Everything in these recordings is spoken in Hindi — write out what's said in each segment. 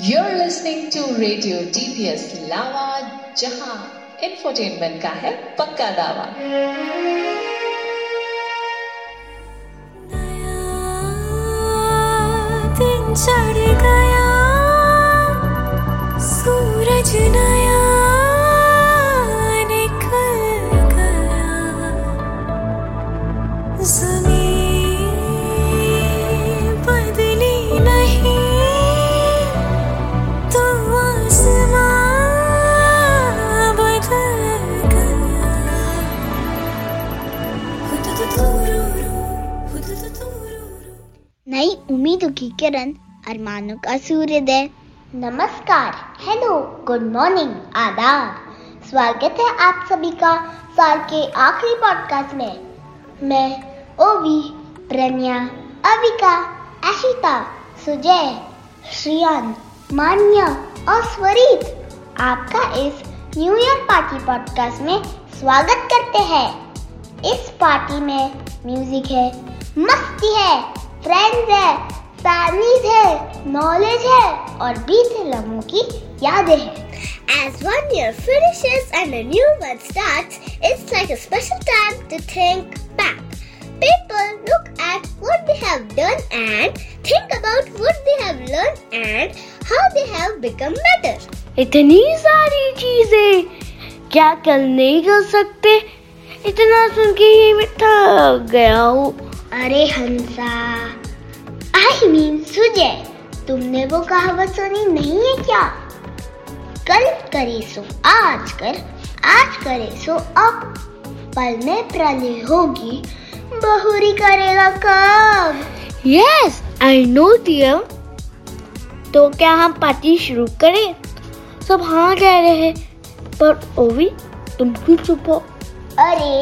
You're listening to Radio DPS Lava जहाँ इंफोटेनमेंट का है पक्का दावा दिन चढ़ गया सूरज नया किरण अरमानों का सूर्योदय नमस्कार हेलो गुड मॉर्निंग आदाब स्वागत है आप सभी का साल के आखिरी पॉडकास्ट में मैं ओवी प्रन्या अविका अशिता सुजय श्रियान मान्या और स्वरीत आपका इस न्यू ईयर पार्टी पॉडकास्ट में स्वागत करते हैं इस पार्टी में म्यूज़िक है मस्ती है फ्रेंड्स है फैमिलीज़ है नॉलेज है और बीते लम्हों की यादें हैं As one year finishes and a new one starts, it's like a special time to think back. People look at what they have done and think about what they have learned and how they have become better. इतनी सारी चीज़ें क्या कल नहीं कर सकते इतना सुन के ही मैं थक गया हूँ अरे हंसा आई मीन सुजय तुमने वो कहावत सुनी नहीं है क्या? कल करे सो आज कर आज करे सो अब पल में प्रलय होगी बहुरी करेगा कब यस आई नो डियर तो क्या हम पार्टी शुरू करें? सब हाँ कह रहे हैं। पर ओवी तुम क्यों चुप हो? अरे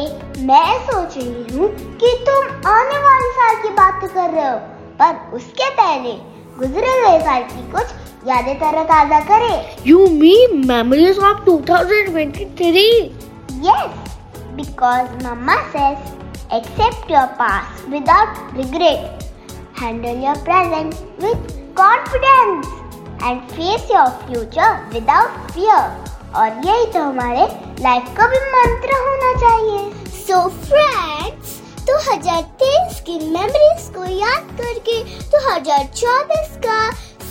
मैं सोच रही हूँ कि तुम आने वाले साल की बात कर रहे हो। पर उसके पहले गुजरे हुए साल की कुछ यादें तरह ताज़ा करें you mean memories of 2023 Yes, because Mama says accept your past without regret. Handle your present with confidence and face your future without fear. और यही तो हमारे लाइफ का भी मंत्र होना चाहिए So friends, 2023 की मेमोरीज को याद करके 2024 का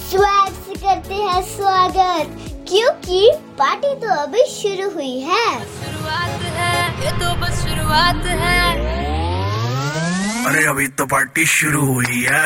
स्वैग से करते हैं स्वागत क्योंकि पार्टी तो अभी शुरू हुई है। शुरुआत है ये तो बस शुरुआत है। अरे अभी तो पार्टी शुरू हुई है।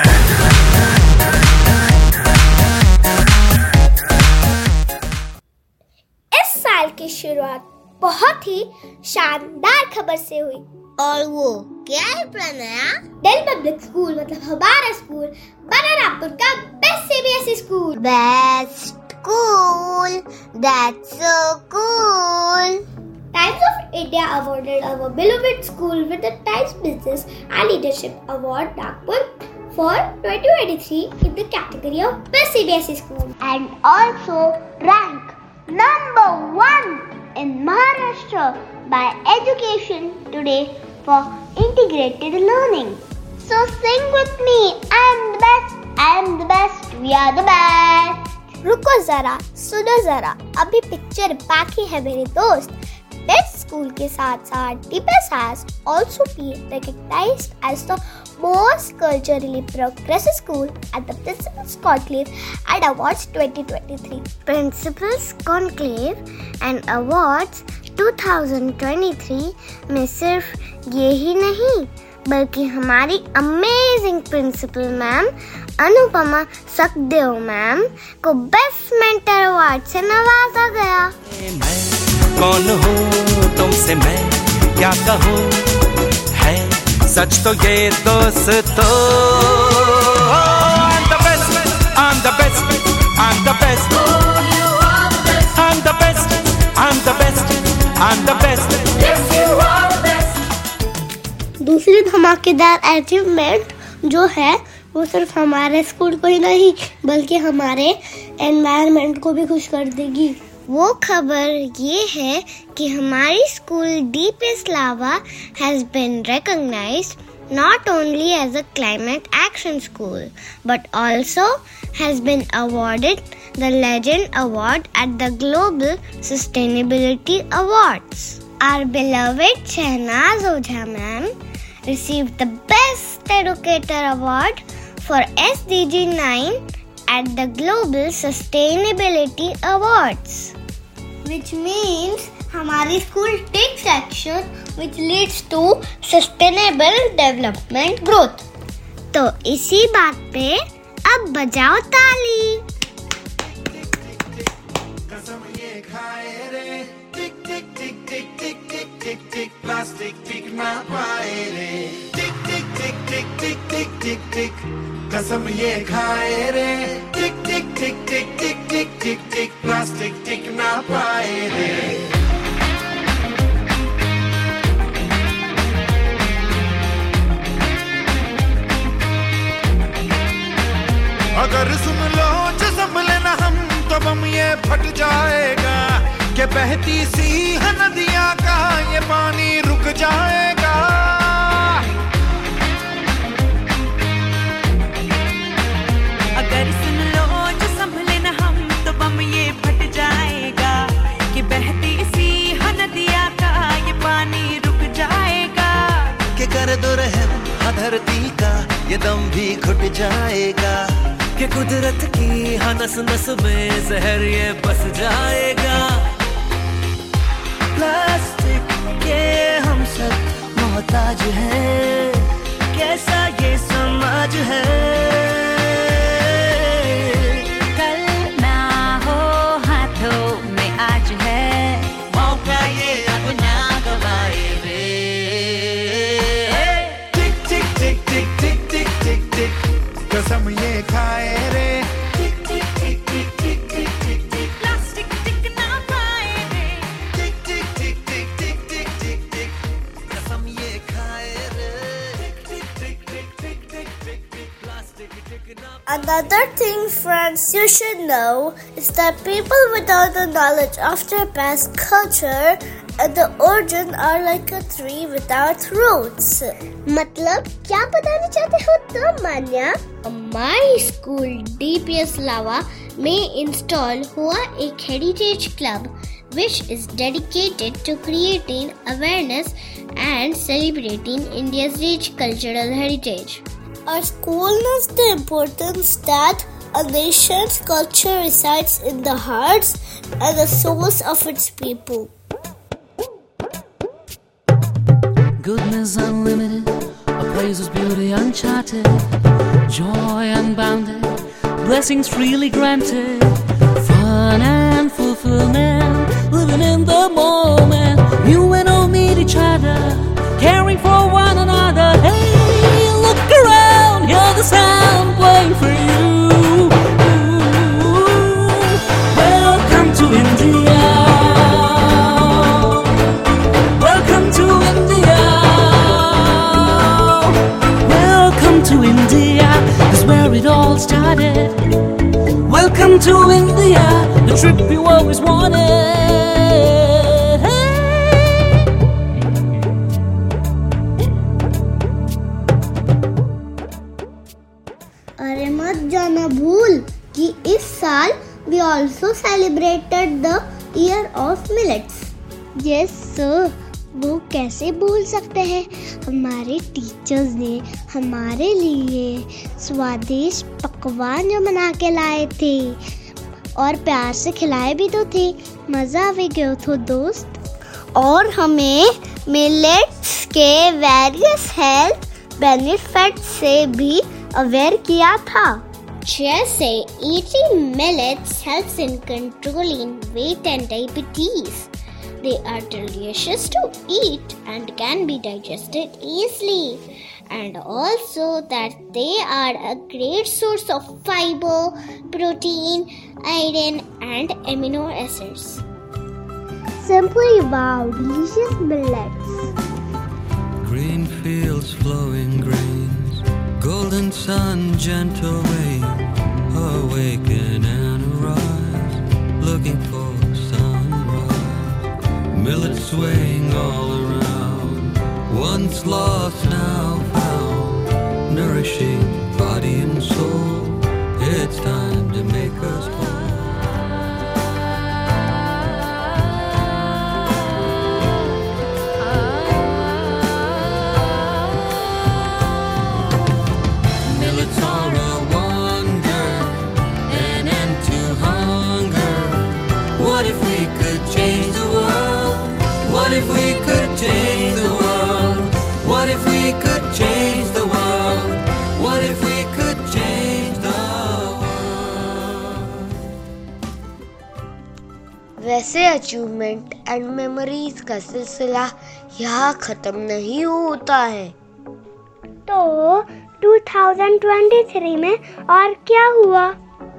इस साल की शुरुआत बहुत ही शानदार खबर से हुई। और वो क्या है प्रणया दिल पब्लिक स्कूल मतलब हमारा स्कूल बना रामपुर का best CBSE school best school that's so cool Times of India awarded our beloved school with the Times Business and Leadership Award Nagpur for 2023 in the category of Best CBSE School. and also rank number one in Maharashtra by Education Today for integrated learning. So sing with me. I'm the best. I'm the best. We are the best. रुको जरा सुनो जरा अभी पिक्चर बाकी है मेरे दोस्त बेस्ट स्कूल के साथ साथ DPS has also been recognized as the most culturally progressive school at the Principals Conclave and Awards 2023. Principals Conclave and Awards 2023 में सिर्फ ये ही नहीं बल्कि हमारी amazing principal ma'am Anupama Sakdev ma'am को बेस्ट मेंटर अवार्ड से नवाजा गया मैं कौन हूँ तुमसे मैं क्या कहूँ है सच तो ये दोस्तों the best, I'm the best, I'm the best. I'm the best, I'm. दूसरी धमाकेदार अचीवमेंट जो है, वो सिर्फ़ हमारे स्कूल को ही नहीं, बल्कि हमारे एनवायरनमेंट को भी खुश कर देगी। वो खबर ये है कि हमारी school DPS Lava has been recognise not only as a climate action school but also has been awarded the legend award at the global sustainability awards our beloved Shehnaz Ojha ma'am received the Best Educator Award for SDG 9 at the Global Sustainability Awards. Which means हमारी school takes action which leads to sustainable development growth तो इसी बात पे अब बजाओ ताली प्लास्टिक टिक ना पाए रे टिक टिक टिक टिक टिक टिक टिक टिक कसम ये खाए रे टिक टिक टिक टिक टिक टिक टिक टिक प्लास्टिक टिक ना पाए रे अगर सुन लो जो लेना हम तो बम ये फट जाएगा के बहती सी जाएगा। अगर सुन लो जो संभले न हम तो बम ये फट जाएगा कि बहती सी नदिया का ये पानी रुक जाएगा। के कर दो रहम धरती का ये दम भी घुट जाएगा। कि कुदरत की हाँ नस में जहर ये बस जाएगा। प्लास्टिक के हम सब मोहताज है। कैसा ये समाज है? Another thing, friends, you should know is that people without the knowledge of their past culture and the origin are like a tree without roots. मतलब क्या बताना चाहते हो तुम मान्या हमारी स्कूल डीपीएस लावा में इंस्टॉल हुआ एक heritage club which is dedicated to creating awareness and celebrating India's rich cultural heritage. Our school knows the importance that a nation's culture resides in the hearts and the souls of its people. Goodness unlimited, a beauty uncharted, joy unbounded, blessings freely granted, fun and fulfillment, living in the moment. You and meet each other, caring for to India, the trip you always wanted. Hey. अरे मत जाना भूल कि इस साल we also celebrated the year of millets. Yes sir, वो कैसे भूल सकते हैं? हमारे टीचर्स ने हमारे लिए स्वादिष्ट पकवान जो बना के लाए थे। और प्यार से खिलाए भी तो थे। मज़ा भी गया तो दोस्त। और हमें मिलेट्स के वेरियस हेल्थ बेनिफिट से भी अवेयर किया था। जैसे eating millets helps in controlling weight and diabetes. They are delicious to eat and can be digested easily. And also that they are a great source of fiber, protein, iron, and amino acids. Simply wow, delicious millets. Green fields, flowing grains, golden sun, gentle rain. Awaken and arise, looking for sunrise. Millet swaying all around, once lost, now found. Nourishing body and soul, it's time वैसे अचीवमेंट एंड मेमोरीज का सिलसिला यहाँ खत्म नहीं होता है। तो 2023 में और क्या हुआ?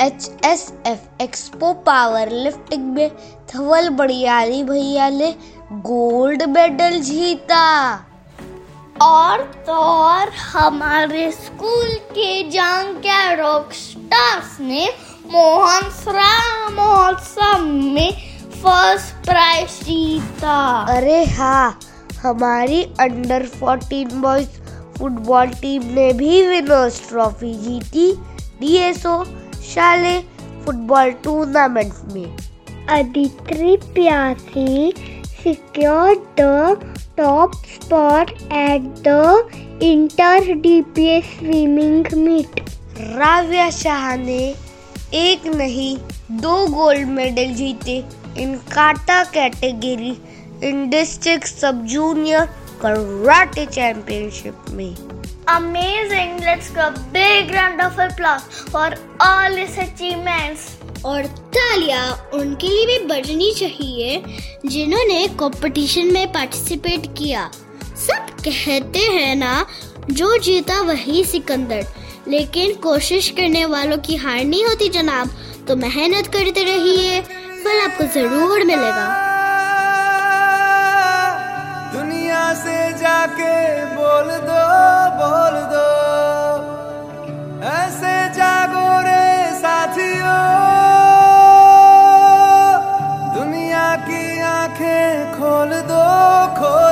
H S F expo power lifting में धवल बड़ियाली भैया ने गोल्ड मेडल जीता। और तो और हमारे स्कूल के जांग के रॉक स्टार्स ने मोहन श्राम महोत्सव में फ़र्स्ट प्राइज जीता। अरे हाँ हमारी अंडर 14 बॉयज़ फुटबॉल टीम ने भी विनर्स ट्रॉफी जीती डीएसओ शाले फुटबॉल टूर्नामेंट में। Aditri Pyasi secured the top spot at the inter DPS swimming meet Ravya Shah ने एक नहीं दो गोल्ड मेडल जीते। In kata category in district sub junior karate championship में Amazing! Let's give a big round of applause for all his achievements. और तालिया उनके लिए भी बजनी चाहिए जिन्होंने कंपटीशन में पार्टिसिपेट किया सब कहते हैं ना जो जीता वही सिकंदर लेकिन कोशिश करने वालों की हार नहीं होती जनाब तो मेहनत करते रहिए फल आपको ज़रूर मिलेगा। दुनिया से जाके बोल दो बोल दो। ऐसे जागो रे साथियों। दुनिया की आँखें खोल दो, खोल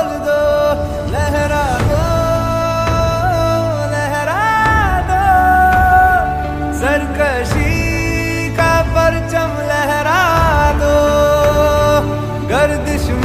गर्दिश में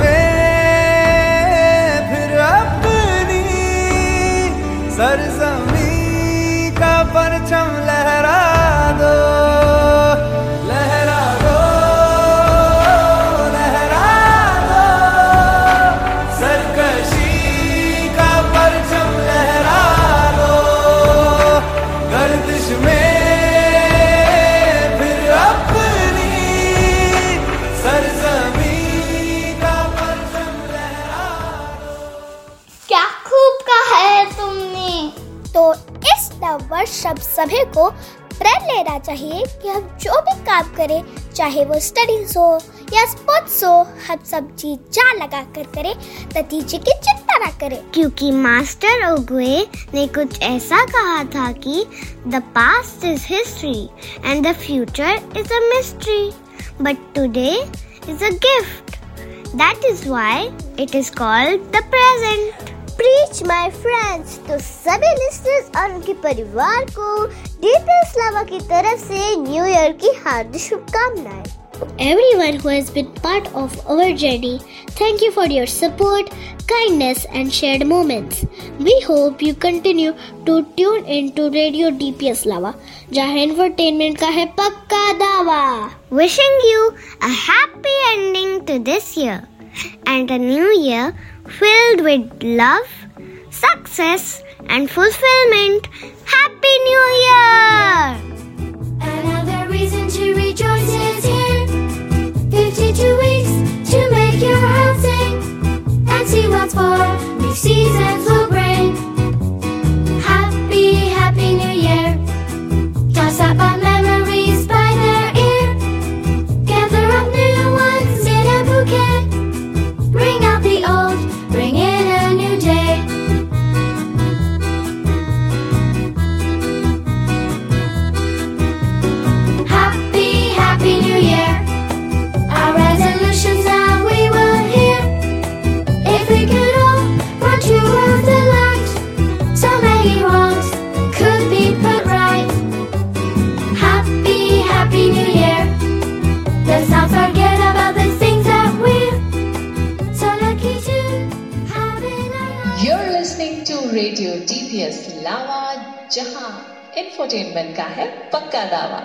चाहिए कि हम जो भी काम करें, चाहे वो स्टडीज़ हो या स्पोर्ट्स हो, हम सब चीज़ जान लगा कर करें नतीजे की चिंता ना करें। क्योंकि मास्टर ओगुए ने कुछ ऐसा कहा था कि the past is history and the future is a mystery but today is a gift that is why it is called the present preach my friends तो सभी लिस्टर्स और उनके परिवार को डीपीएस लावा की तरफ़ से न्यू ईयर की हार्दिक शुभकामनाएँ Everyone who has been part of our journey, thank you for your support, kindness, and shared moments. We hope you continue to tune in to Radio DPS Lava, जहाँ entertainment का है पक्का दावा. Wishing you a happy ending to this year and a new year filled with love, success, and fulfillment. Happy New Year! Another reason to rejoice is here. 52 weeks to make your heart sing and see what's for new seasons infotainment का है पक्का दावा।